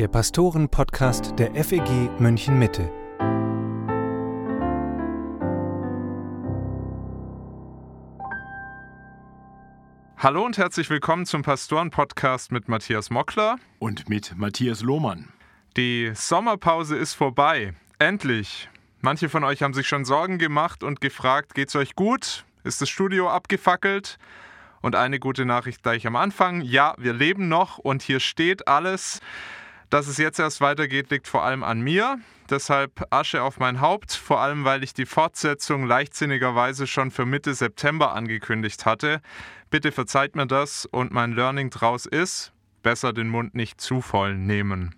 der Pastoren-Podcast der FEG München Mitte. Hallo und herzlich willkommen zum Pastoren-Podcast mit Matthias Mockler und mit Matthias Lohmann. Die Sommerpause ist vorbei. Endlich. Manche von euch haben sich schon Sorgen gemacht und gefragt, geht's euch gut? Ist das Studio abgefackelt? Und eine gute Nachricht gleich am Anfang. Ja, wir leben noch und hier steht alles. Dass es jetzt erst weitergeht, liegt vor allem an mir. Deshalb Asche auf mein Haupt, vor allem weil ich die Fortsetzung leichtsinnigerweise schon für Mitte September angekündigt hatte. Bitte verzeiht mir das und mein Learning draus ist, besser den Mund nicht zu voll nehmen.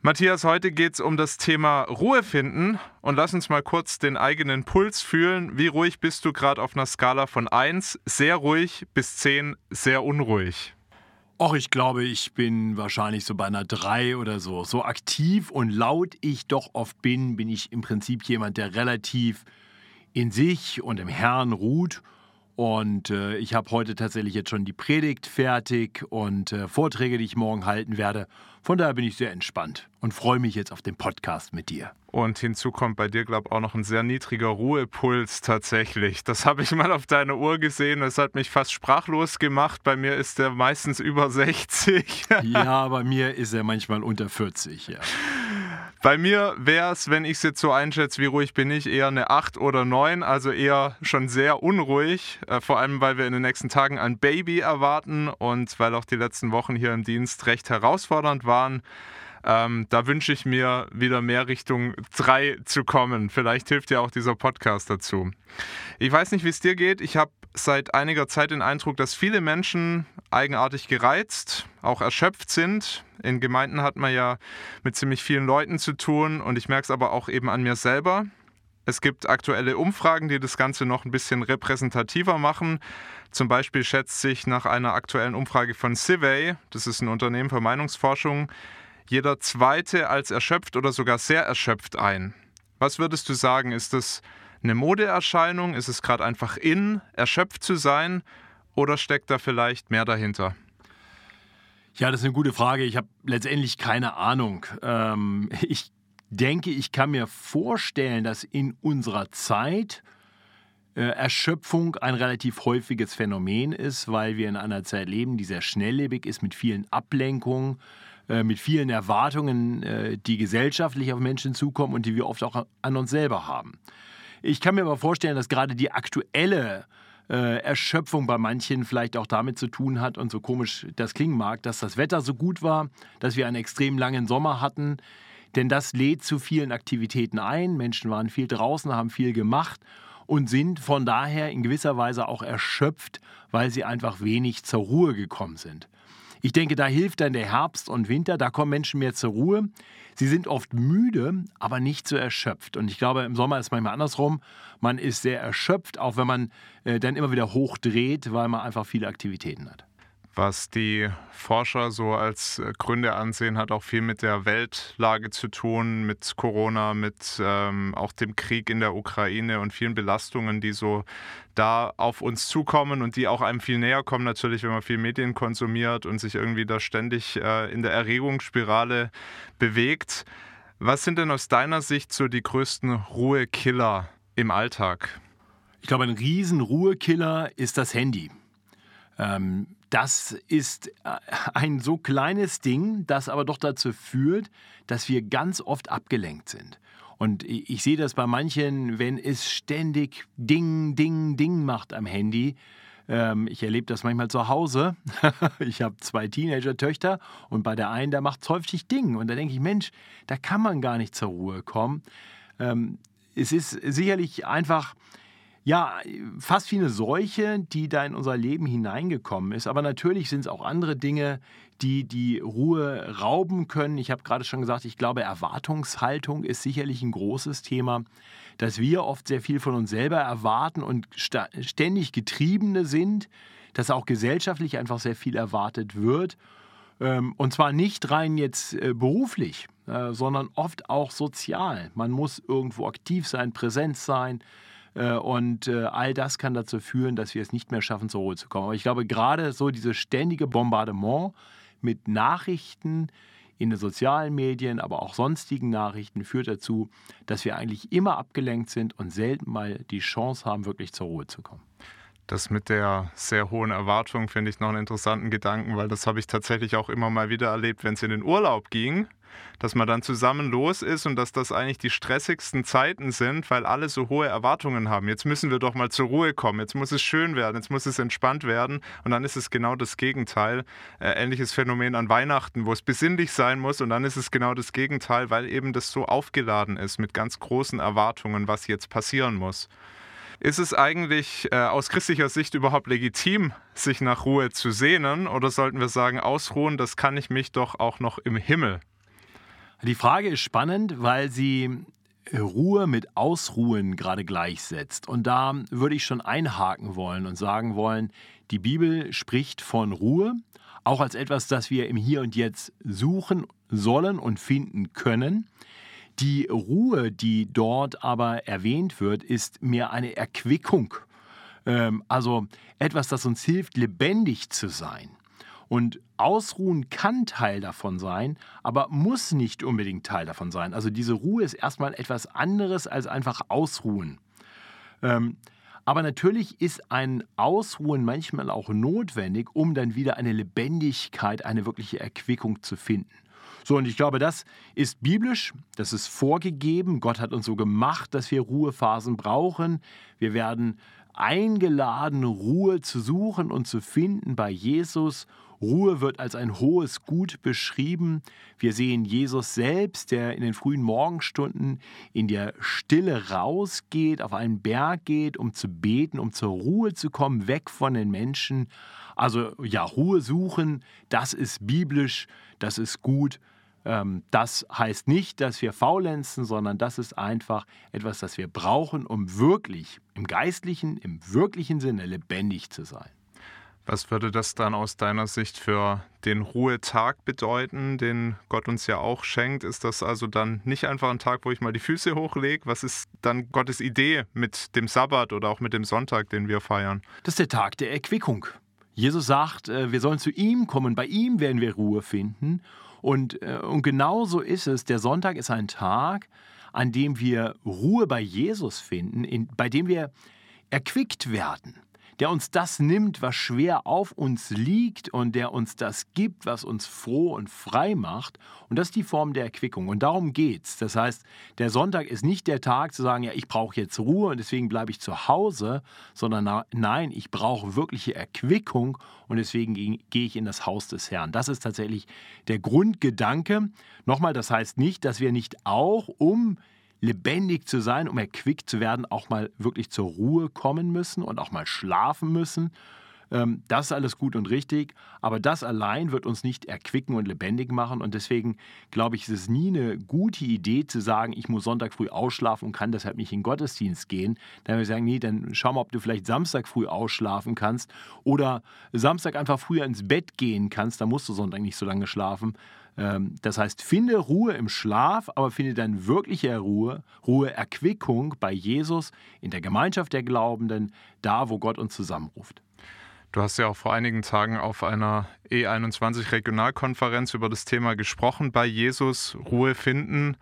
Matthias, heute geht es um das Thema Ruhe finden und lass uns mal kurz den eigenen Puls fühlen. Wie ruhig bist du gerade auf einer Skala von 1, sehr ruhig, bis 10, sehr unruhig? Och, ich glaube, ich bin wahrscheinlich so bei einer 3 oder so. So aktiv und laut ich doch oft bin, bin ich im Prinzip jemand, der relativ in sich und im Herrn ruht und äh, ich habe heute tatsächlich jetzt schon die Predigt fertig und äh, Vorträge, die ich morgen halten werde. Von daher bin ich sehr entspannt und freue mich jetzt auf den Podcast mit dir. Und hinzu kommt bei dir, glaube ich, auch noch ein sehr niedriger Ruhepuls tatsächlich. Das habe ich mal auf deiner Uhr gesehen. Das hat mich fast sprachlos gemacht. Bei mir ist der meistens über 60. ja, bei mir ist er manchmal unter 40, ja. Bei mir wäre es, wenn ich es jetzt so einschätze, wie ruhig bin ich, eher eine 8 oder 9, also eher schon sehr unruhig, äh, vor allem weil wir in den nächsten Tagen ein Baby erwarten und weil auch die letzten Wochen hier im Dienst recht herausfordernd waren. Ähm, da wünsche ich mir wieder mehr Richtung 3 zu kommen. Vielleicht hilft ja auch dieser Podcast dazu. Ich weiß nicht, wie es dir geht. Ich habe seit einiger Zeit den Eindruck, dass viele Menschen eigenartig gereizt, auch erschöpft sind. In Gemeinden hat man ja mit ziemlich vielen Leuten zu tun und ich merke es aber auch eben an mir selber. Es gibt aktuelle Umfragen, die das Ganze noch ein bisschen repräsentativer machen. Zum Beispiel schätzt sich nach einer aktuellen Umfrage von Civey, das ist ein Unternehmen für Meinungsforschung, jeder Zweite als erschöpft oder sogar sehr erschöpft ein. Was würdest du sagen? Ist das eine Modeerscheinung? Ist es gerade einfach in, erschöpft zu sein? Oder steckt da vielleicht mehr dahinter? Ja, das ist eine gute Frage. Ich habe letztendlich keine Ahnung. Ähm, ich denke, ich kann mir vorstellen, dass in unserer Zeit äh, Erschöpfung ein relativ häufiges Phänomen ist, weil wir in einer Zeit leben, die sehr schnelllebig ist, mit vielen Ablenkungen, äh, mit vielen Erwartungen, äh, die gesellschaftlich auf Menschen zukommen und die wir oft auch an uns selber haben. Ich kann mir aber vorstellen, dass gerade die aktuelle äh, Erschöpfung bei manchen vielleicht auch damit zu tun hat und so komisch das klingen mag, dass das Wetter so gut war, dass wir einen extrem langen Sommer hatten. Denn das lädt zu vielen Aktivitäten ein. Menschen waren viel draußen, haben viel gemacht und sind von daher in gewisser Weise auch erschöpft, weil sie einfach wenig zur Ruhe gekommen sind. Ich denke, da hilft dann der Herbst und Winter, da kommen Menschen mehr zur Ruhe. Sie sind oft müde, aber nicht so erschöpft. Und ich glaube, im Sommer ist es manchmal andersrum. Man ist sehr erschöpft, auch wenn man äh, dann immer wieder hochdreht, weil man einfach viele Aktivitäten hat was die Forscher so als äh, Gründe ansehen, hat auch viel mit der Weltlage zu tun, mit Corona, mit ähm, auch dem Krieg in der Ukraine und vielen Belastungen, die so da auf uns zukommen und die auch einem viel näher kommen, natürlich, wenn man viel Medien konsumiert und sich irgendwie da ständig äh, in der Erregungsspirale bewegt. Was sind denn aus deiner Sicht so die größten Ruhekiller im Alltag? Ich glaube, ein Riesenruhekiller ist das Handy. Ähm, das ist äh, ein so kleines Ding, das aber doch dazu führt, dass wir ganz oft abgelenkt sind. Und ich sehe das bei manchen, wenn es ständig Ding, Ding, Ding macht am Handy. Ähm, ich erlebe das manchmal zu Hause. ich habe zwei Teenager-Töchter und bei der einen, da macht es häufig Ding. Und da denke ich, Mensch, da kann man gar nicht zur Ruhe kommen. Ähm, es ist sicherlich einfach ja, fast wie eine Seuche, die da in unser Leben hineingekommen ist. Aber natürlich sind es auch andere Dinge, die die Ruhe rauben können. Ich habe gerade schon gesagt, ich glaube, Erwartungshaltung ist sicherlich ein großes Thema, dass wir oft sehr viel von uns selber erwarten und ständig Getriebene sind, dass auch gesellschaftlich einfach sehr viel erwartet wird. Ähm, und zwar nicht rein jetzt äh, beruflich, äh, sondern oft auch sozial. Man muss irgendwo aktiv sein, präsent sein. Äh, und äh, all das kann dazu führen, dass wir es nicht mehr schaffen, zur Ruhe zu kommen. Aber ich glaube, gerade so dieses ständige Bombardement mit Nachrichten in den sozialen Medien, aber auch sonstigen Nachrichten führt dazu, dass wir eigentlich immer abgelenkt sind und selten mal die Chance haben, wirklich zur Ruhe zu kommen. Das mit der sehr hohen Erwartung finde ich noch einen interessanten Gedanken, weil das habe ich tatsächlich auch immer mal wieder erlebt, wenn es in den Urlaub ging, dass man dann zusammen los ist und dass das eigentlich die stressigsten Zeiten sind, weil alle so hohe Erwartungen haben. Jetzt müssen wir doch mal zur Ruhe kommen, jetzt muss es schön werden, jetzt muss es entspannt werden und dann ist es genau das Gegenteil. Äh, ähnliches Phänomen an Weihnachten, wo es besinnlich sein muss und dann ist es genau das Gegenteil, weil eben das so aufgeladen ist mit ganz großen Erwartungen, was jetzt passieren muss. Ist es eigentlich äh, aus christlicher Sicht überhaupt legitim, sich nach Ruhe zu sehnen? Oder sollten wir sagen, ausruhen, das kann ich mich doch auch noch im Himmel? Die Frage ist spannend, weil sie Ruhe mit Ausruhen gerade gleichsetzt. Und da würde ich schon einhaken wollen und sagen wollen, die Bibel spricht von Ruhe, auch als etwas, das wir im Hier und Jetzt suchen sollen und finden können. Die Ruhe, die dort aber erwähnt wird, ist mehr eine Erquickung. Ähm, also etwas, das uns hilft, lebendig zu sein. Und Ausruhen kann Teil davon sein, aber muss nicht unbedingt Teil davon sein. Also diese Ruhe ist erstmal etwas anderes als einfach Ausruhen. Ähm, aber natürlich ist ein Ausruhen manchmal auch notwendig, um dann wieder eine Lebendigkeit, eine wirkliche Erquickung zu finden. So, und ich glaube, das ist biblisch, das ist vorgegeben. Gott hat uns so gemacht, dass wir Ruhephasen brauchen. Wir werden eingeladen, Ruhe zu suchen und zu finden bei Jesus. Ruhe wird als ein hohes Gut beschrieben. Wir sehen Jesus selbst, der in den frühen Morgenstunden in der Stille rausgeht, auf einen Berg geht, um zu beten, um zur Ruhe zu kommen, weg von den Menschen. Also ja, Ruhe suchen, das ist biblisch, das ist gut. Ähm, das heißt nicht, dass wir faulenzen, sondern das ist einfach etwas, das wir brauchen, um wirklich im geistlichen, im wirklichen Sinne lebendig zu sein. Was würde das dann aus deiner Sicht für den Ruhetag bedeuten, den Gott uns ja auch schenkt? Ist das also dann nicht einfach ein Tag, wo ich mal die Füße hochlege? Was ist dann Gottes Idee mit dem Sabbat oder auch mit dem Sonntag, den wir feiern? Das ist der Tag der Erquickung. Jesus sagt, äh, wir sollen zu ihm kommen, bei ihm werden wir Ruhe finden. Und, äh, und genau so ist es. Der Sonntag ist ein Tag, an dem wir Ruhe bei Jesus finden, in, bei dem wir erquickt werden der uns das nimmt, was schwer auf uns liegt und der uns das gibt, was uns froh und frei macht. Und das ist die Form der Erquickung. Und darum geht's. Das heißt, der Sonntag ist nicht der Tag zu sagen, ja, ich brauche jetzt Ruhe und deswegen bleibe ich zu Hause, sondern nein, ich brauche wirkliche Erquickung und deswegen gehe ich in das Haus des Herrn. Das ist tatsächlich der Grundgedanke. Nochmal, das heißt nicht, dass wir nicht auch um lebendig zu sein, um erquickt zu werden, auch mal wirklich zur Ruhe kommen müssen und auch mal schlafen müssen. Ähm, das ist alles gut und richtig, aber das allein wird uns nicht erquicken und lebendig machen. Und deswegen glaube ich, ist es nie eine gute Idee zu sagen, ich muss Sonntag früh ausschlafen und kann deshalb nicht in den Gottesdienst gehen. Dann wir sagen, nee, dann schau mal, ob du vielleicht Samstag früh ausschlafen kannst oder Samstag einfach früher ins Bett gehen kannst. Da musst du Sonntag nicht so lange schlafen. Ähm, das heißt, finde Ruhe im Schlaf, aber finde dann wirkliche Ruhe, Ruhe, Erquickung bei Jesus, in der Gemeinschaft der Glaubenden, da, wo Gott uns zusammenruft. Du hast ja auch vor einigen Tagen auf einer E21 Regionalkonferenz über das Thema gesprochen, bei Jesus Ruhe finden.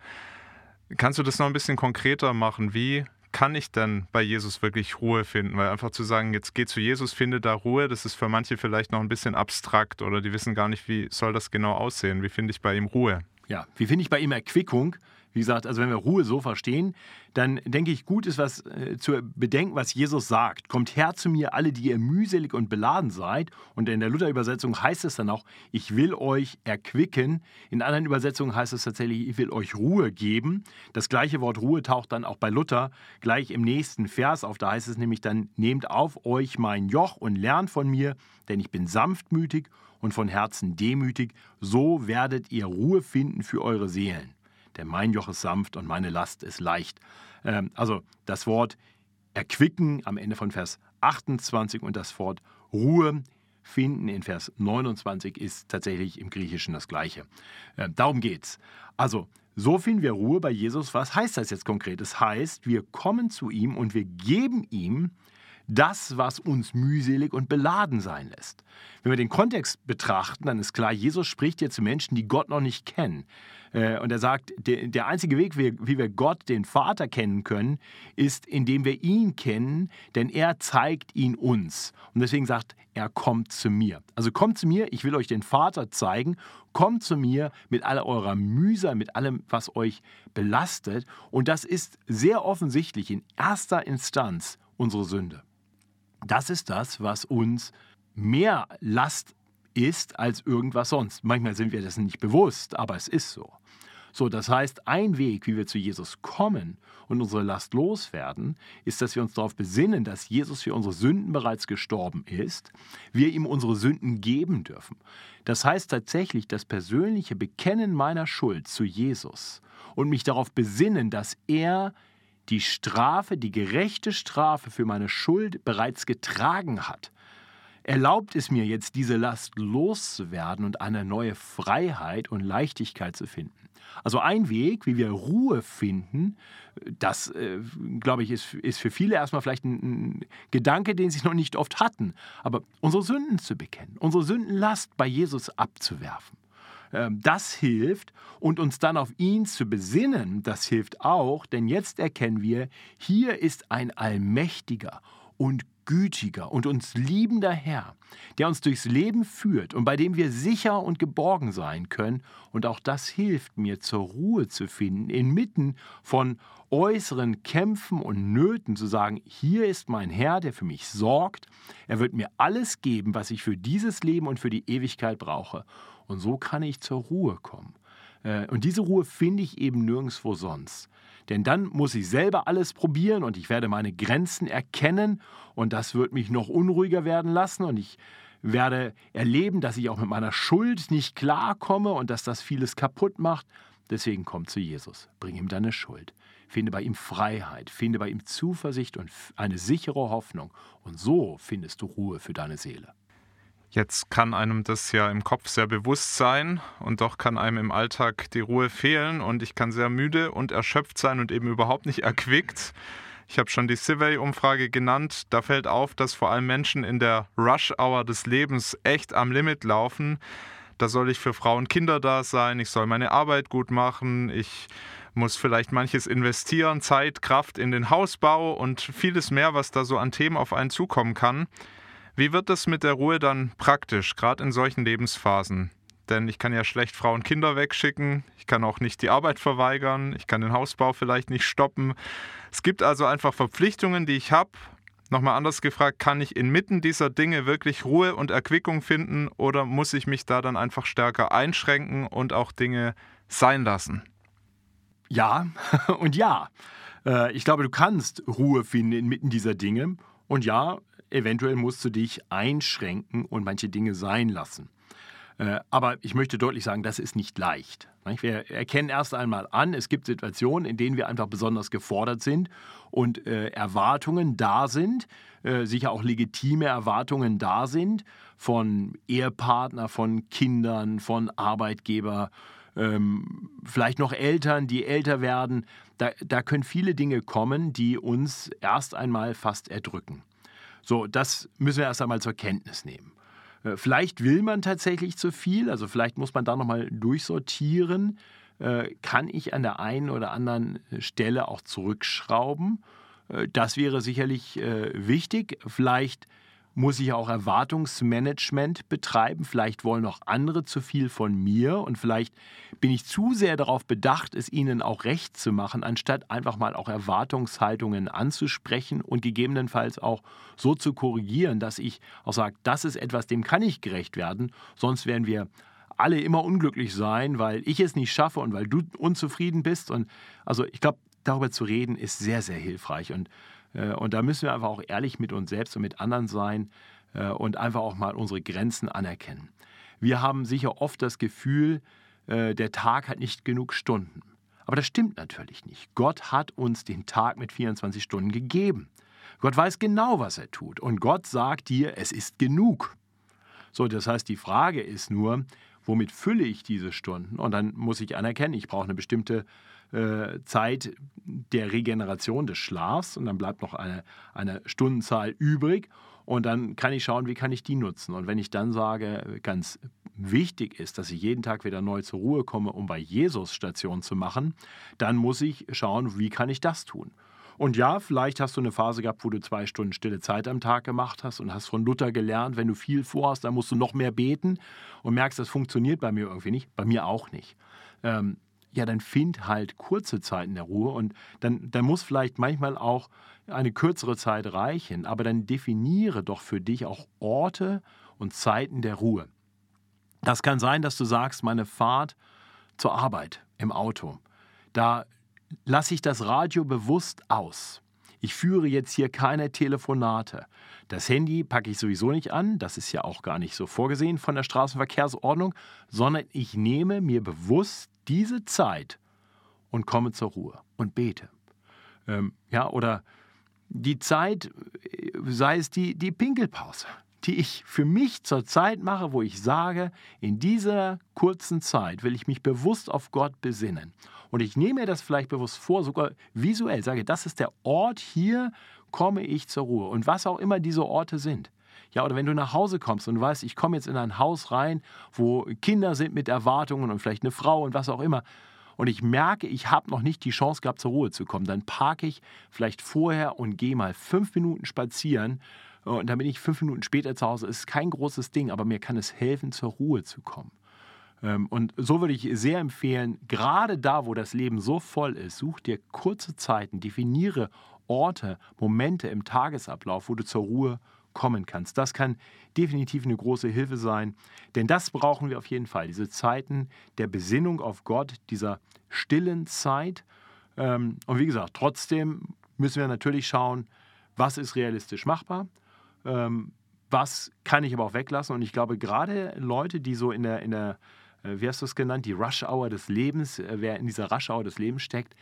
Kannst du das noch ein bisschen konkreter machen? Wie kann ich denn bei Jesus wirklich Ruhe finden? Weil einfach zu sagen, jetzt geh zu Jesus, finde da Ruhe, das ist für manche vielleicht noch ein bisschen abstrakt oder die wissen gar nicht, wie soll das genau aussehen? Wie finde ich bei ihm Ruhe? Ja, wie finde ich bei ihm Erquickung? Wie gesagt, also wenn wir Ruhe so verstehen, dann denke ich, gut ist was äh, zu bedenken, was Jesus sagt. Kommt her zu mir, alle, die ihr mühselig und beladen seid. Und in der Luther-Übersetzung heißt es dann auch, ich will euch erquicken. In anderen Übersetzungen heißt es tatsächlich, ich will euch Ruhe geben. Das gleiche Wort Ruhe taucht dann auch bei Luther gleich im nächsten Vers auf. Da heißt es nämlich dann, nehmt auf euch mein Joch und lernt von mir, denn ich bin sanftmütig und von Herzen demütig. So werdet ihr Ruhe finden für eure Seelen denn mein Joch ist sanft und meine Last ist leicht. Ähm, also das Wort erquicken am Ende von Vers 28 und das Wort Ruhe finden in Vers 29 ist tatsächlich im Griechischen das gleiche. Äh, darum geht's. Also, so finden wir Ruhe bei Jesus. Was heißt das jetzt konkret? Das heißt, wir kommen zu ihm und wir geben ihm Das, was uns mühselig und beladen sein lässt. Wenn wir den Kontext betrachten, dann ist klar, Jesus spricht hier zu Menschen, die Gott noch nicht kennen. Äh, und er sagt, der, einzige Weg, wie wir Gott, den Vater, kennen können, ist, indem wir ihn kennen, denn er zeigt ihn uns. Und deswegen sagt er, kommt zu mir. Also kommt zu mir, ich will euch den Vater zeigen. Kommt zu mir mit aller eurer Mühsal, mit allem, was euch belastet. Und das ist sehr offensichtlich in erster Instanz unsere Sünde. Das ist das, was uns mehr Last ist als irgendwas sonst. Manchmal sind wir das nicht bewusst, aber es ist so. So, das heißt, ein Weg, wie wir zu Jesus kommen und unsere Last loswerden, ist, dass wir uns darauf besinnen, dass Jesus für unsere Sünden bereits gestorben ist, wir ihm unsere Sünden geben dürfen. Das heißt tatsächlich, das persönliche Bekennen meiner Schuld zu Jesus und mich darauf besinnen, dass er die Strafe, die gerechte Strafe für meine Schuld bereits getragen hat erlaubt es mir jetzt, diese Last loszuwerden und eine neue Freiheit und Leichtigkeit zu finden. Also ein Weg, wie wir Ruhe finden, das, äh, glaube ich, ist, ist für viele erstmal vielleicht ein, ein, Gedanke, den sie noch nicht oft hatten. Aber unsere Sünden zu bekennen, unsere Sündenlast bei Jesus abzuwerfen. Ähm, das hilft und uns dann auf ihn zu besinnen, das hilft auch, denn jetzt erkennen wir, hier ist ein allmächtiger und gütiger und uns liebender Herr, der uns durchs Leben führt und bei dem wir sicher und geborgen sein können. Und auch das hilft mir, zur Ruhe zu finden, inmitten von äußeren Kämpfen und Nöten zu sagen, hier ist mein Herr, der für mich sorgt. Er wird mir alles geben, was ich für dieses Leben und für die Ewigkeit brauche. Und so kann ich zur Ruhe kommen. Äh, und diese Ruhe finde ich eben nirgendwo sonst. Denn dann muss ich selber alles probieren und ich werde meine Grenzen erkennen und das wird mich noch unruhiger werden lassen und ich werde erleben, dass ich auch mit meiner Schuld nicht klarkomme und dass das vieles kaputt macht. Deswegen komm zu Jesus, bring ihm deine Schuld, finde bei ihm Freiheit, finde bei ihm Zuversicht und eine sichere Hoffnung und so findest du Ruhe für deine Seele. Jetzt kann einem das ja im Kopf sehr bewusst sein und doch kann einem im Alltag die Ruhe fehlen und ich kann sehr müde und erschöpft sein und eben überhaupt nicht erquickt. Ich habe schon die Survey-Umfrage genannt. Da fällt auf, dass vor allem Menschen in der Rush-Hour des Lebens echt am Limit laufen. Da soll ich für Frauen und Kinder da sein, ich soll meine Arbeit gut machen, ich muss vielleicht manches investieren, Zeit, Kraft in den Hausbau und vieles mehr, was da so an Themen auf einen zukommen kann. Wie wird das mit der Ruhe dann praktisch, gerade in solchen Lebensphasen? Denn ich kann ja schlecht Frauen und Kinder wegschicken, ich kann auch nicht die Arbeit verweigern, ich kann den Hausbau vielleicht nicht stoppen. Es gibt also einfach Verpflichtungen, die ich habe. Nochmal anders gefragt, kann ich inmitten dieser Dinge wirklich Ruhe und Erquickung finden oder muss ich mich da dann einfach stärker einschränken und auch Dinge sein lassen? Ja und ja. Äh, ich glaube, du kannst Ruhe finden inmitten dieser Dinge. Und ja, eventuell musst du dich einschränken und manche Dinge sein lassen. Äh, aber ich möchte deutlich sagen, das ist nicht leicht. Wir erkennen erst einmal an, es gibt Situationen, in denen wir einfach besonders gefordert sind und äh, Erwartungen da sind, äh, sicher auch legitime Erwartungen da sind von Ehepartner, von Kindern, von Arbeitgeber, ähm, vielleicht noch Eltern, die älter werden. Da, da können viele Dinge kommen, die uns erst einmal fast erdrücken. So, das müssen wir erst einmal zur Kenntnis nehmen. Äh, vielleicht will man tatsächlich zu viel, also vielleicht muss man da nochmal durchsortieren. Äh, kann ich an der einen oder anderen Stelle auch zurückschrauben? Äh, das wäre sicherlich wichtig. Vielleicht muss ich auch Erwartungsmanagement betreiben. Vielleicht wollen auch andere zu viel von mir und vielleicht bin ich zu sehr darauf bedacht, es ihnen auch recht zu machen, anstatt einfach mal auch Erwartungshaltungen anzusprechen und gegebenenfalls auch so zu korrigieren, dass ich auch sage, das ist etwas, dem kann ich gerecht werden, sonst werden wir alle immer unglücklich sein, weil ich es nicht schaffe und weil du unzufrieden bist. Und also ich glaube, darüber zu reden ist sehr, sehr hilfreich. Und und da müssen wir einfach auch ehrlich mit uns selbst und mit anderen sein äh, und einfach auch mal unsere Grenzen anerkennen. Wir haben sicher oft das Gefühl, äh, der Tag hat nicht genug Stunden. Aber das stimmt natürlich nicht. Gott hat uns den Tag mit 24 Stunden gegeben. Gott weiß genau, was er tut. Und Gott sagt dir, es ist genug. So, das heißt, die Frage ist nur, womit fülle ich diese Stunden? Und dann muss ich anerkennen, ich brauche eine bestimmte äh, Zeit der Regeneration des Schlafs und dann bleibt noch eine, eine Stundenzahl übrig und dann kann ich schauen, wie kann ich die nutzen. Und wenn ich dann sage, ganz wichtig ist, dass ich jeden Tag wieder neu zur Ruhe komme, um bei Jesus Station zu machen, dann muss ich schauen, wie kann ich das tun. Und ja, vielleicht hast du eine Phase gehabt, wo du zwei Stunden stille Zeit am Tag gemacht hast und hast von Luther gelernt, wenn du viel vorhast, dann musst du noch mehr beten und merkst, das funktioniert bei mir irgendwie nicht. Bei mir auch nicht. Ähm, ja, dann find halt kurze Zeiten der Ruhe und dann, dann muss vielleicht manchmal auch eine kürzere Zeit reichen, aber dann definiere doch für dich auch Orte und Zeiten der Ruhe. Das kann sein, dass du sagst, meine Fahrt zur Arbeit im Auto, da lasse ich das Radio bewusst aus. Ich führe jetzt hier keine Telefonate. Das Handy packe ich sowieso nicht an, das ist ja auch gar nicht so vorgesehen von der Straßenverkehrsordnung, sondern ich nehme mir bewusst diese Zeit und komme zur Ruhe und bete. Ähm, ja, oder die Zeit, sei es die, die Pinkelpause, die ich für mich zur Zeit mache, wo ich sage, in dieser kurzen Zeit will ich mich bewusst auf Gott besinnen. Und ich nehme mir das vielleicht bewusst vor, sogar visuell, sage, das ist der Ort, hier komme ich zur Ruhe. Und was auch immer diese Orte sind. Ja, oder wenn du nach Hause kommst und du weißt, ich komme jetzt in ein Haus rein, wo Kinder sind mit Erwartungen und vielleicht eine Frau und was auch immer. Und ich merke, ich habe noch nicht die Chance gehabt, zur Ruhe zu kommen. Dann parke ich vielleicht vorher und gehe mal fünf Minuten spazieren. Und dann bin ich fünf Minuten später zu Hause. Ist kein großes Ding, aber mir kann es helfen, zur Ruhe zu kommen. Ähm, und so würde ich sehr empfehlen, gerade da, wo das Leben so voll ist, such dir kurze Zeiten, definiere Orte, Momente im Tagesablauf, wo du zur Ruhe kommen kannst. Das kann definitiv eine große Hilfe sein, denn das brauchen wir auf jeden Fall. Diese Zeiten der Besinnung auf Gott, dieser stillen Zeit. Ähm, und wie gesagt, trotzdem müssen wir natürlich schauen, was ist realistisch machbar, ähm, was kann ich aber auch weglassen. Und ich glaube, gerade Leute, die so in der, in der äh, wie hast du es genannt, die Rush-Hour des Lebens, äh, wer in dieser Rush-Hour des Lebens steckt,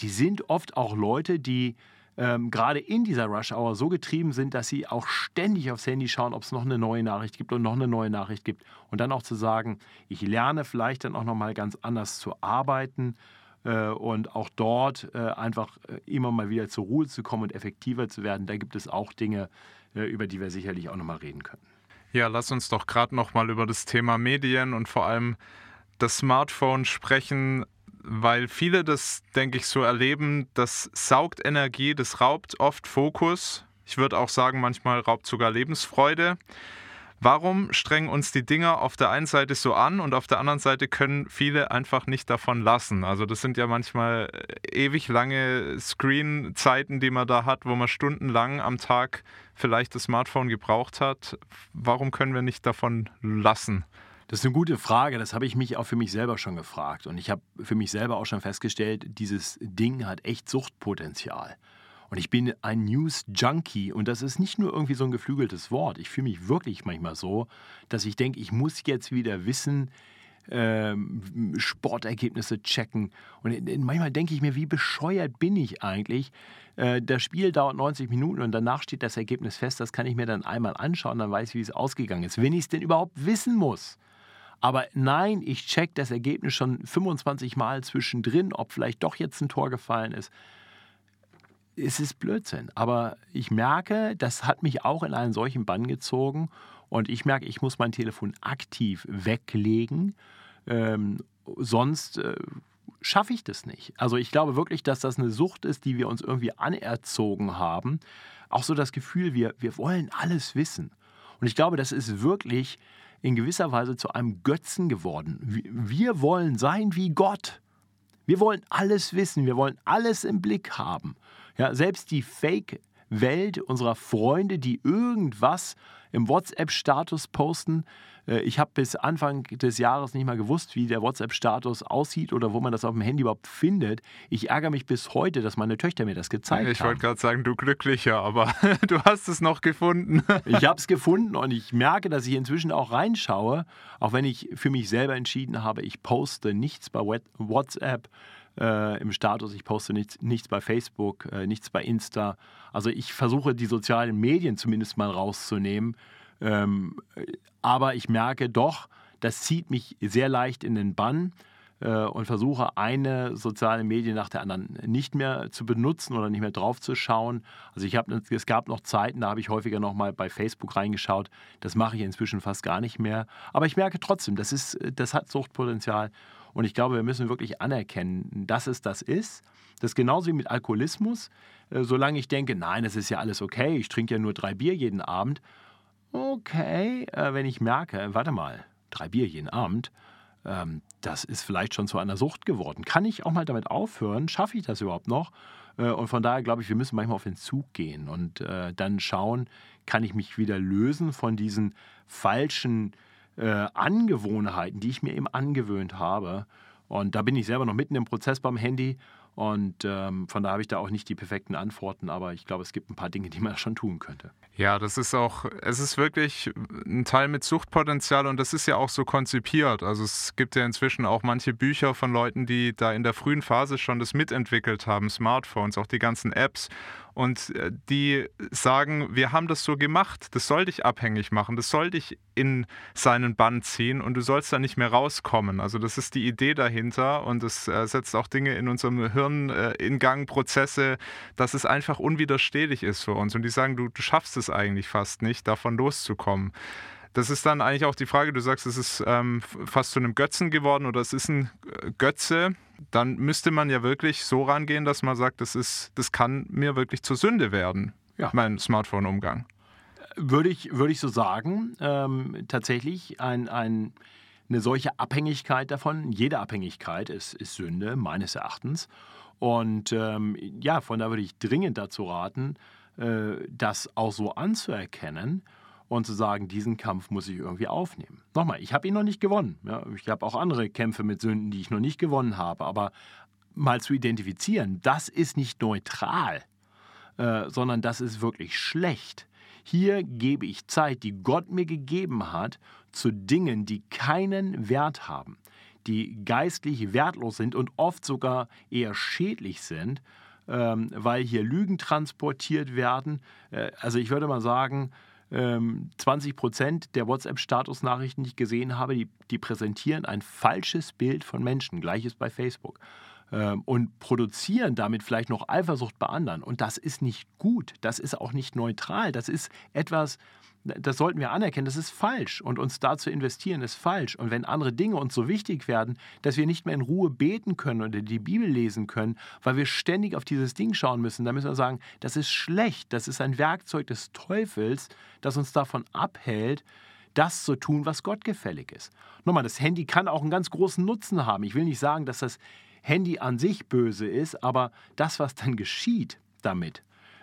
die sind oft auch Leute, die ähm, gerade in dieser Rush-Hour so getrieben sind, dass sie auch ständig aufs Handy schauen, ob es noch eine neue Nachricht gibt und noch eine neue Nachricht gibt. Und dann auch zu sagen, ich lerne vielleicht dann auch nochmal ganz anders zu arbeiten äh, und auch dort äh, einfach äh, immer mal wieder zur Ruhe zu kommen und effektiver zu werden. Da gibt es auch Dinge, über die wir sicherlich auch nochmal reden können. Ja, lass uns doch gerade noch mal über das Thema Medien und vor allem das Smartphone sprechen, weil viele das, denke ich, so erleben. Das saugt Energie, das raubt oft Fokus. Ich würde auch sagen, manchmal raubt sogar Lebensfreude. Warum strengen uns die Dinger auf der einen Seite so an und auf der anderen Seite können viele einfach nicht davon lassen? Also das sind ja manchmal äh, ewig lange Screen-Zeiten, die man da hat, wo man stundenlang am Tag vielleicht das Smartphone gebraucht hat. Warum können wir nicht davon lassen? Das ist eine gute Frage. Das habe ich mich auch für mich selber schon gefragt. Und ich habe für mich selber auch schon festgestellt, dieses Ding hat echt Suchtpotenzial. Und ich bin ein News-Junkie und das ist nicht nur irgendwie so ein geflügeltes Wort. Ich fühle mich wirklich manchmal so, dass ich denke, ich muss jetzt wieder wissen, ähm, Sportergebnisse checken. Und manchmal denke ich mir, wie bescheuert bin ich eigentlich? Äh, das Spiel dauert 90 Minuten und danach steht das Ergebnis fest. Das kann ich mir dann einmal anschauen, dann weiß ich, wie es ausgegangen ist. Wenn ich es denn überhaupt wissen muss. Aber nein, ich check das Ergebnis schon 25 Mal zwischendrin, ob vielleicht doch jetzt ein Tor gefallen ist es ist Blödsinn. Aber ich merke, das hat mich auch in einen solchen Bann gezogen. Und ich merke, ich muss mein Telefon aktiv weglegen. Ähm, sonst äh, schaffe ich das nicht. Also ich glaube wirklich, dass das eine Sucht ist, die wir uns irgendwie anerzogen haben. Auch so das Gefühl, wir, wir wollen alles wissen. Und ich glaube, das ist wirklich in gewisser Weise zu einem Götzen geworden. Wir wollen sein wie Gott. Wir wollen alles wissen, wir wollen alles im Blick haben. Ja, selbst die Fake-Welt unserer Freunde, die irgendwas im WhatsApp-Status posten. Äh, ich habe bis Anfang des Jahres nicht mal gewusst, wie der WhatsApp-Status aussieht oder wo man das auf dem Handy überhaupt findet. Ich ärgere mich bis heute, dass meine Töchter mir das gezeigt ich haben. Ich wollte gerade sagen, du glücklicher, aber du hast es noch gefunden. ich habe es gefunden und ich merke, dass ich inzwischen auch reinschaue, auch wenn ich für mich selber entschieden habe, ich poste nichts bei WhatsApp äh, im Status, ich poste nichts, nichts bei Facebook, äh, nichts bei Insta. Also ich versuche die sozialen Medien zumindest mal rauszunehmen. Ähm, aber ich merke doch, das zieht mich sehr leicht in den Bann. äh, und versuche eine soziale Medie nach der anderen nicht mehr zu benutzen oder nicht mehr drauf zu schauen. Also ich habe, es gab noch Zeiten, da habe ich häufiger noch mal bei Facebook reingeschaut. Das mache ich inzwischen fast gar nicht mehr. Aber ich merke trotzdem, das, ist, das hat Suchtpotenzial. Und ich glaube, wir müssen wirklich anerkennen, dass es das ist. Das ist genauso wie mit Alkoholismus. Äh, solange ich denke, nein, es ist ja alles okay, ich trinke ja nur drei Bier jeden Abend. Okay, äh, wenn ich merke, warte mal, drei Bier jeden Abend, ähm, das ist vielleicht schon zu einer Sucht geworden. Kann ich auch mal damit aufhören? Schaffe ich das überhaupt noch? Äh, und von daher glaube ich, wir müssen manchmal auf den Zug gehen und äh, dann schauen, kann ich mich wieder lösen von diesen falschen äh, Angewohnheiten, die ich mir eben angewöhnt habe. Und da bin ich selber noch mitten im Prozess beim Handy. Und ähm, von daher habe ich da auch nicht die perfekten Antworten, aber ich glaube, es gibt ein paar Dinge, die man schon tun könnte. Ja, das ist auch, es ist wirklich ein Teil mit Suchtpotenzial und das ist ja auch so konzipiert. Also es gibt ja inzwischen auch manche Bücher von Leuten, die da in der frühen Phase schon das mitentwickelt haben, Smartphones, auch die ganzen Apps und äh, die sagen, wir haben das so gemacht, das soll dich abhängig machen, das soll dich in seinen Bann ziehen und du sollst da nicht mehr rauskommen. Also das ist die Idee dahinter und es äh, setzt auch Dinge in unserem Hirn äh, in Gang, Prozesse, dass es einfach unwiderstehlich ist für uns. Und die sagen, du, du schaffst es eigentlich fast nicht, davon loszukommen. Das ist dann eigentlich auch die Frage, du sagst, es ist ähm, fast zu einem Götzen geworden oder es ist ein Götze, dann müsste man ja wirklich so rangehen, dass man sagt, das, ist, das kann mir wirklich zur Sünde werden, ja. mein Smartphone-Umgang. Würde ich, würde ich so sagen. Ähm, tatsächlich ein, ein, eine solche Abhängigkeit davon, jede Abhängigkeit ist, ist Sünde, meines Erachtens. Und ähm, ja, von da würde ich dringend dazu raten, äh, das auch so anzuerkennen und zu sagen, diesen Kampf muss ich irgendwie aufnehmen. Nochmal, ich habe ihn noch nicht gewonnen. Ja, ich habe auch andere Kämpfe mit Sünden, die ich noch nicht gewonnen habe. Aber mal zu identifizieren, das ist nicht neutral, äh, sondern das ist wirklich schlecht. Hier gebe ich Zeit, die Gott mir gegeben hat, zu Dingen, die keinen Wert haben, die geistlich wertlos sind und oft sogar eher schädlich sind, ähm, weil hier Lügen transportiert werden. Äh, also ich würde mal sagen, 20 ähm, Prozent der WhatsApp-Statusnachrichten, die ich gesehen habe, die, die, präsentieren ein falsches Bild von Menschen. Gleiches bei Facebook. Ähm, und produzieren damit vielleicht noch Eifersucht bei anderen. Und das ist nicht gut. Das ist auch nicht neutral. Das ist etwas, das sollten wir anerkennen, das ist falsch. Und uns da zu investieren, ist falsch. Und wenn andere Dinge uns so wichtig werden, dass wir nicht mehr in Ruhe beten können oder die Bibel lesen können, weil wir ständig auf dieses Ding schauen müssen, dann müssen wir sagen, das ist schlecht. Das ist ein Werkzeug des Teufels, das uns davon abhält, das zu tun, was Gott gefällig ist. Nochmal, das Handy kann auch einen ganz großen Nutzen haben. Ich will nicht sagen, dass das Handy an sich böse ist, aber das, was dann geschieht damit,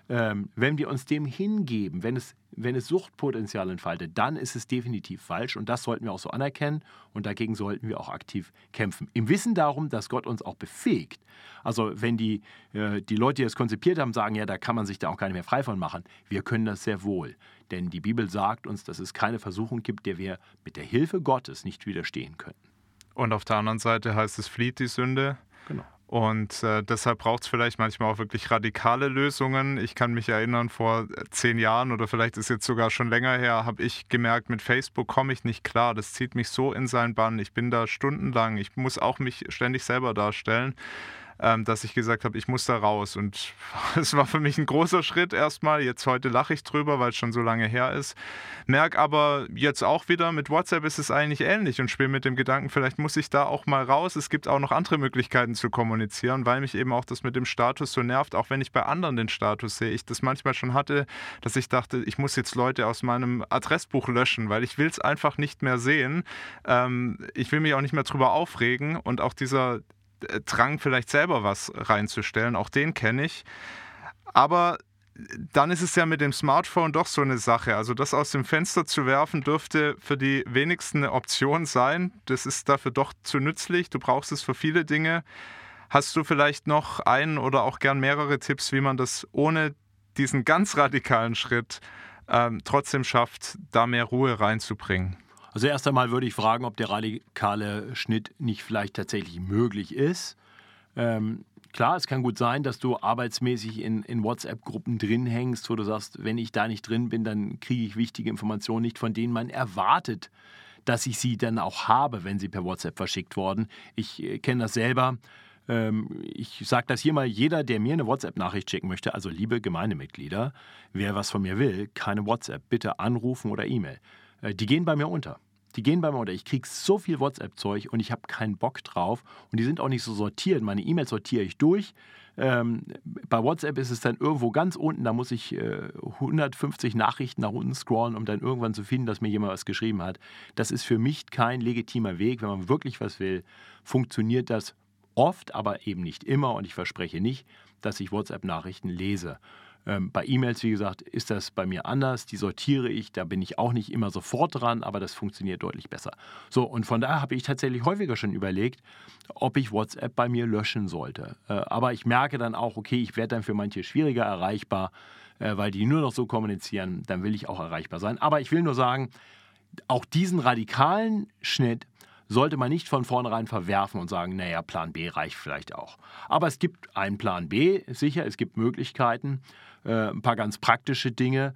ähm, wenn wir uns dem hingeben, wenn es, wenn es Suchtpotenzial entfaltet, dann ist es definitiv falsch und das sollten wir auch so anerkennen und dagegen sollten wir auch aktiv kämpfen. Im Wissen darum, dass Gott uns auch befähigt. Also wenn die, äh, die Leute, die das konzipiert haben, sagen, ja, da kann man sich da auch gar nicht mehr frei von machen, wir können das sehr wohl. Denn die Bibel sagt uns, dass es keine Versuchung gibt, der wir mit der Hilfe Gottes nicht widerstehen können. Und auf der anderen Seite heißt es, flieht die Sünde. Genau. Und äh, deshalb braucht es vielleicht manchmal auch wirklich radikale Lösungen. Ich kann mich erinnern, vor äh, zehn Jahren oder vielleicht ist jetzt sogar schon länger her, habe ich gemerkt, mit Facebook komme ich nicht klar. Das zieht mich so in seinen Bann. Ich bin da stundenlang. Ich muss auch mich ständig selber darstellen dass ich gesagt habe, ich muss da raus. Und es war für mich ein großer Schritt erstmal. Jetzt heute lache ich drüber, weil es schon so lange her ist. Merk aber jetzt auch wieder, mit WhatsApp ist es eigentlich ähnlich und spiele mit dem Gedanken, vielleicht muss ich da auch mal raus. Es gibt auch noch andere Möglichkeiten zu kommunizieren, weil mich eben auch das mit dem Status so nervt, auch wenn ich bei anderen den Status sehe. Ich das manchmal schon hatte, dass ich dachte, ich muss jetzt Leute aus meinem Adressbuch löschen, weil ich will es einfach nicht mehr sehen. Ähm, ich will mich auch nicht mehr drüber aufregen und auch dieser Drang, vielleicht selber was reinzustellen. Auch den kenne ich. Aber dann ist es ja mit dem Smartphone doch so eine Sache. Also das aus dem Fenster zu werfen, dürfte für die wenigsten eine Option sein. Das ist dafür doch zu nützlich. Du brauchst es für viele Dinge. Hast du vielleicht noch einen oder auch gern mehrere Tipps, wie man das ohne diesen ganz radikalen Schritt ähm, trotzdem schafft, da mehr Ruhe reinzubringen? Also erst einmal würde ich fragen, ob der radikale Schnitt nicht vielleicht tatsächlich möglich ist. Ähm, klar, es kann gut sein, dass du arbeitsmäßig in, in WhatsApp-Gruppen drin hängst, wo du sagst, wenn ich da nicht drin bin, dann kriege ich wichtige Informationen nicht, von denen man erwartet, dass ich sie dann auch habe, wenn sie per WhatsApp verschickt worden. Ich äh, kenne das selber. Ähm, ich sage das hier mal, jeder, der mir eine WhatsApp-Nachricht schicken möchte, also liebe Gemeindemitglieder, wer was von mir will, keine WhatsApp, bitte anrufen oder E-Mail. Äh, die gehen bei mir unter. Die gehen bei mir unter. Ich kriege so viel WhatsApp-Zeug und ich habe keinen Bock drauf. Und die sind auch nicht so sortiert. Meine E-Mails sortiere ich durch. Ähm, bei WhatsApp ist es dann irgendwo ganz unten, da muss ich äh, 150 Nachrichten nach unten scrollen, um dann irgendwann zu finden, dass mir jemand was geschrieben hat. Das ist für mich kein legitimer Weg. Wenn man wirklich was will, funktioniert das oft, aber eben nicht immer. Und ich verspreche nicht, dass ich WhatsApp-Nachrichten lese. Ähm, bei E-Mails, wie gesagt, ist das bei mir anders. Die sortiere ich, da bin ich auch nicht immer sofort dran, aber das funktioniert deutlich besser. So, und von daher habe ich tatsächlich häufiger schon überlegt, ob ich WhatsApp bei mir löschen sollte. Äh, aber ich merke dann auch, okay, ich werde dann für manche schwieriger erreichbar, äh, weil die nur noch so kommunizieren, dann will ich auch erreichbar sein. Aber ich will nur sagen, auch diesen radikalen Schnitt sollte man nicht von vornherein verwerfen und sagen, naja, Plan B reicht vielleicht auch. Aber es gibt einen Plan B, sicher, es gibt Möglichkeiten. Äh, ein paar ganz praktische Dinge.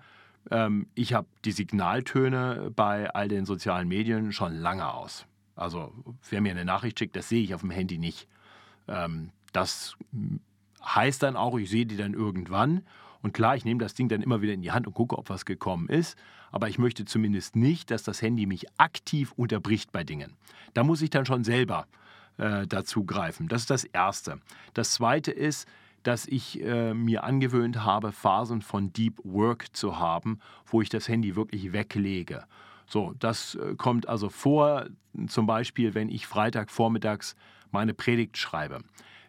Ähm, ich habe die Signaltöne bei all den sozialen Medien schon lange aus. Also wer mir eine Nachricht schickt, das sehe ich auf dem Handy nicht. Ähm, das heißt dann auch, ich sehe die dann irgendwann. Und klar, ich nehme das Ding dann immer wieder in die Hand und gucke, ob was gekommen ist. Aber ich möchte zumindest nicht, dass das Handy mich aktiv unterbricht bei Dingen. Da muss ich dann schon selber äh, dazu greifen. Das ist das Erste. Das Zweite ist, dass ich äh, mir angewöhnt habe, Phasen von Deep Work zu haben, wo ich das Handy wirklich weglege. So, das äh, kommt also vor, zum Beispiel, wenn ich Freitag vormittags meine Predigt schreibe.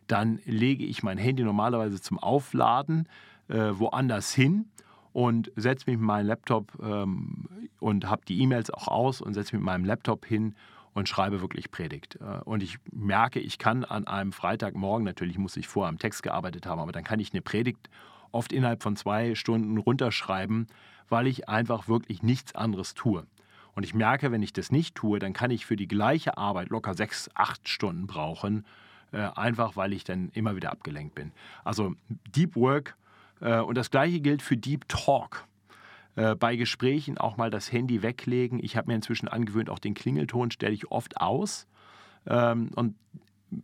Dann lege ich mein Handy normalerweise zum Aufladen äh, woanders hin und setze mich mit meinem Laptop ähm, und habe die E-Mails auch aus und setze mich mit meinem Laptop hin und schreibe wirklich Predigt. Äh, und ich merke, ich kann an einem Freitagmorgen, natürlich muss ich vorher am Text gearbeitet haben, aber dann kann ich eine Predigt oft innerhalb von zwei Stunden runterschreiben, weil ich einfach wirklich nichts anderes tue. Und ich merke, wenn ich das nicht tue, dann kann ich für die gleiche Arbeit locker sechs, acht Stunden brauchen, äh, einfach weil ich dann immer wieder abgelenkt bin. Also Deep Work äh, und das gleiche gilt für Deep Talk. Äh, bei Gesprächen auch mal das Handy weglegen. Ich habe mir inzwischen angewöhnt, auch den Klingelton stelle ich oft aus ähm, und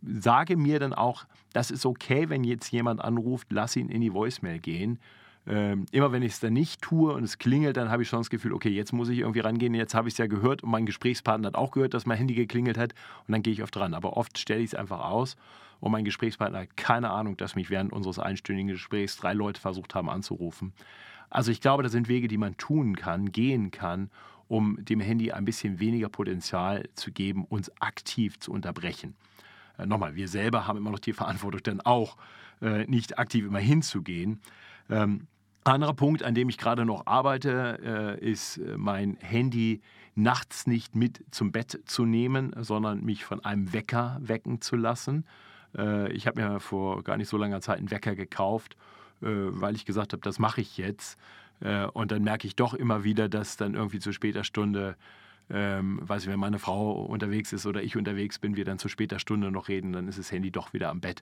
sage mir dann auch, das ist okay, wenn jetzt jemand anruft, lass ihn in die Voicemail gehen. Ähm, immer wenn ich es dann nicht tue und es klingelt, dann habe ich schon das Gefühl, okay, jetzt muss ich irgendwie rangehen, jetzt habe ich es ja gehört und mein Gesprächspartner hat auch gehört, dass mein Handy geklingelt hat und dann gehe ich oft dran. Aber oft stelle ich es einfach aus und mein Gesprächspartner hat keine Ahnung, dass mich während unseres einstündigen Gesprächs drei Leute versucht haben anzurufen. Also ich glaube, das sind Wege, die man tun kann, gehen kann, um dem Handy ein bisschen weniger Potenzial zu geben, uns aktiv zu unterbrechen. Äh, nochmal, wir selber haben immer noch die Verantwortung, dann auch äh, nicht aktiv immer hinzugehen. Ähm, anderer Punkt, an dem ich gerade noch arbeite, äh, ist äh, mein Handy nachts nicht mit zum Bett zu nehmen, sondern mich von einem Wecker wecken zu lassen. Äh, ich habe mir vor gar nicht so langer Zeit einen Wecker gekauft weil ich gesagt habe, das mache ich jetzt. Äh, und dann merke ich doch immer wieder, dass dann irgendwie zu später Stunde, ähm, weiß ich, wenn meine Frau unterwegs ist oder ich unterwegs bin, wir dann zu später Stunde noch reden, dann ist das Handy doch wieder am Bett.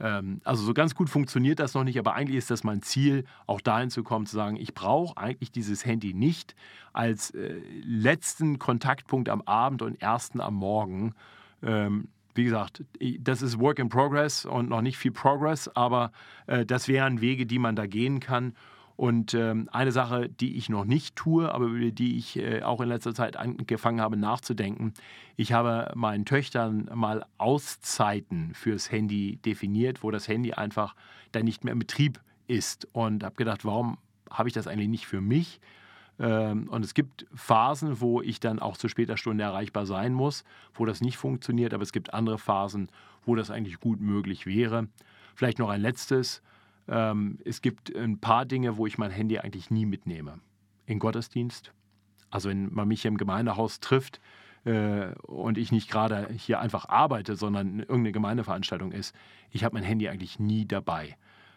Ähm, also so ganz gut funktioniert das noch nicht, aber eigentlich ist das mein Ziel, auch dahin zu kommen, zu sagen, ich brauche eigentlich dieses Handy nicht als äh, letzten Kontaktpunkt am Abend und ersten am Morgen. Ähm, wie gesagt, das ist Work in Progress und noch nicht viel Progress, aber äh, das wären Wege, die man da gehen kann. Und ähm, eine Sache, die ich noch nicht tue, aber über die ich äh, auch in letzter Zeit angefangen habe nachzudenken, ich habe meinen Töchtern mal Auszeiten fürs Handy definiert, wo das Handy einfach dann nicht mehr im Betrieb ist. Und habe gedacht, warum habe ich das eigentlich nicht für mich? Ähm, und es gibt Phasen, wo ich dann auch zu später Stunde erreichbar sein muss, wo das nicht funktioniert, aber es gibt andere Phasen, wo das eigentlich gut möglich wäre. Vielleicht noch ein letztes. Ähm, es gibt ein paar Dinge, wo ich mein Handy eigentlich nie mitnehme. In Gottesdienst. Also wenn man mich hier im Gemeindehaus trifft äh, und ich nicht gerade hier einfach arbeite, sondern irgendeine Gemeindeveranstaltung ist, ich habe mein Handy eigentlich nie dabei.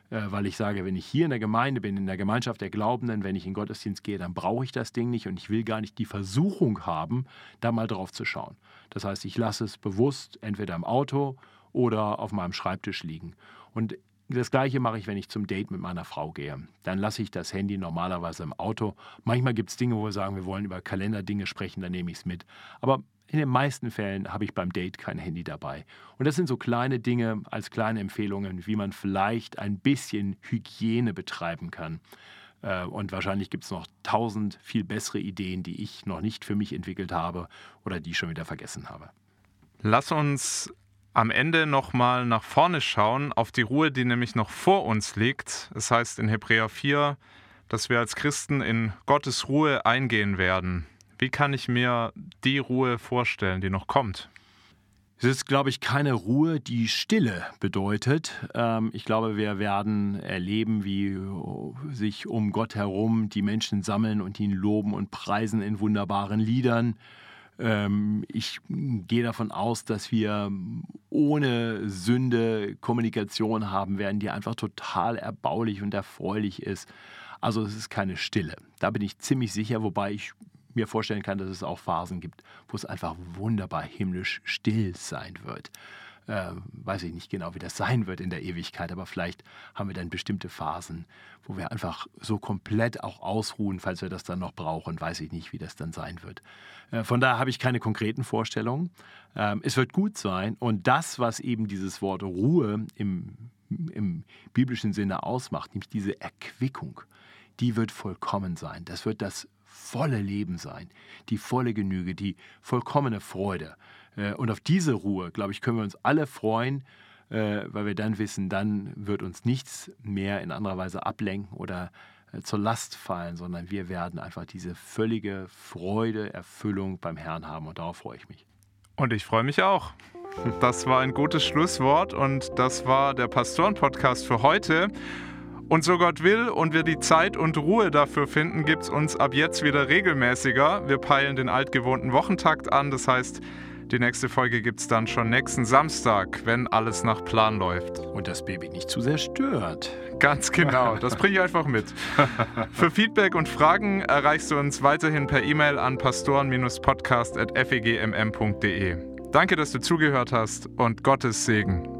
Äh, weil ich sage, wenn ich hier in der Gemeinde bin, in der Gemeinschaft der Glaubenden, wenn ich in Gottesdienst gehe, dann brauche ich das Ding nicht und ich will gar nicht die Versuchung haben, da mal drauf zu schauen. Das heißt, ich lasse es bewusst entweder im Auto oder auf meinem Schreibtisch liegen. Und das gleiche mache ich, wenn ich zum Date mit meiner Frau gehe. Dann lasse ich das Handy normalerweise im Auto. Manchmal gibt es Dinge, wo wir sagen, wir wollen über Kalenderdinge sprechen, dann nehme ich es mit. Aber in den meisten Fällen habe ich beim Date kein Handy dabei. Und das sind so kleine Dinge als kleine Empfehlungen, wie man vielleicht ein bisschen Hygiene betreiben kann. Äh, und wahrscheinlich gibt es noch tausend viel bessere Ideen, die ich noch nicht für mich entwickelt habe oder die ich schon wieder vergessen habe. Lass uns am Ende nochmal nach vorne schauen, auf die Ruhe, die nämlich noch vor uns liegt. Es heißt in Hebräer 4, dass wir als Christen in Gottes Ruhe eingehen werden. Wie kann ich mir die Ruhe vorstellen, die noch kommt? Es ist, glaube ich, keine Ruhe, die Stille bedeutet. Ähm, ich glaube, wir werden erleben, wie sich um Gott herum die Menschen sammeln und ihn loben und preisen in wunderbaren Liedern. Ähm, ich gehe davon aus, dass wir ohne Sünde Kommunikation haben werden, die einfach total erbaulich und erfreulich ist. Also es ist keine Stille. Da bin ich ziemlich sicher, wobei ich mir vorstellen kann, dass es auch Phasen gibt, wo es einfach wunderbar himmlisch still sein wird. Äh, weiß ich nicht genau, wie das sein wird in der Ewigkeit, aber vielleicht haben wir dann bestimmte Phasen, wo wir einfach so komplett auch ausruhen, falls wir das dann noch brauchen. Weiß ich nicht, wie das dann sein wird. Äh, von daher habe ich keine konkreten Vorstellungen. Ähm, es wird gut sein und das, was eben dieses Wort Ruhe im, im biblischen Sinne ausmacht, nämlich diese Erquickung, die wird vollkommen sein. Das wird das volle Leben sein, die volle Genüge, die vollkommene Freude. Äh, und auf diese Ruhe, glaube ich, können wir uns alle freuen, äh, weil wir dann wissen, dann wird uns nichts mehr in anderer Weise ablenken oder äh, zur Last fallen, sondern wir werden einfach diese völlige Freude, Erfüllung beim Herrn haben und darauf freue ich mich. Und ich freue mich auch. Das war ein gutes Schlusswort und das war der Pastoren-Podcast für heute. Und so Gott will und wir die Zeit und Ruhe dafür finden, gibt es uns ab jetzt wieder regelmäßiger. Wir peilen den altgewohnten Wochentakt an. Das heißt, die nächste Folge gibt es dann schon nächsten Samstag, wenn alles nach Plan läuft. Und das Baby nicht zu sehr stört. Ganz genau, das bringe ich einfach mit. Für Feedback und Fragen erreichst du uns weiterhin per E-Mail an pastoren-podcast.fegmm.de. Danke, dass du zugehört hast und Gottes Segen.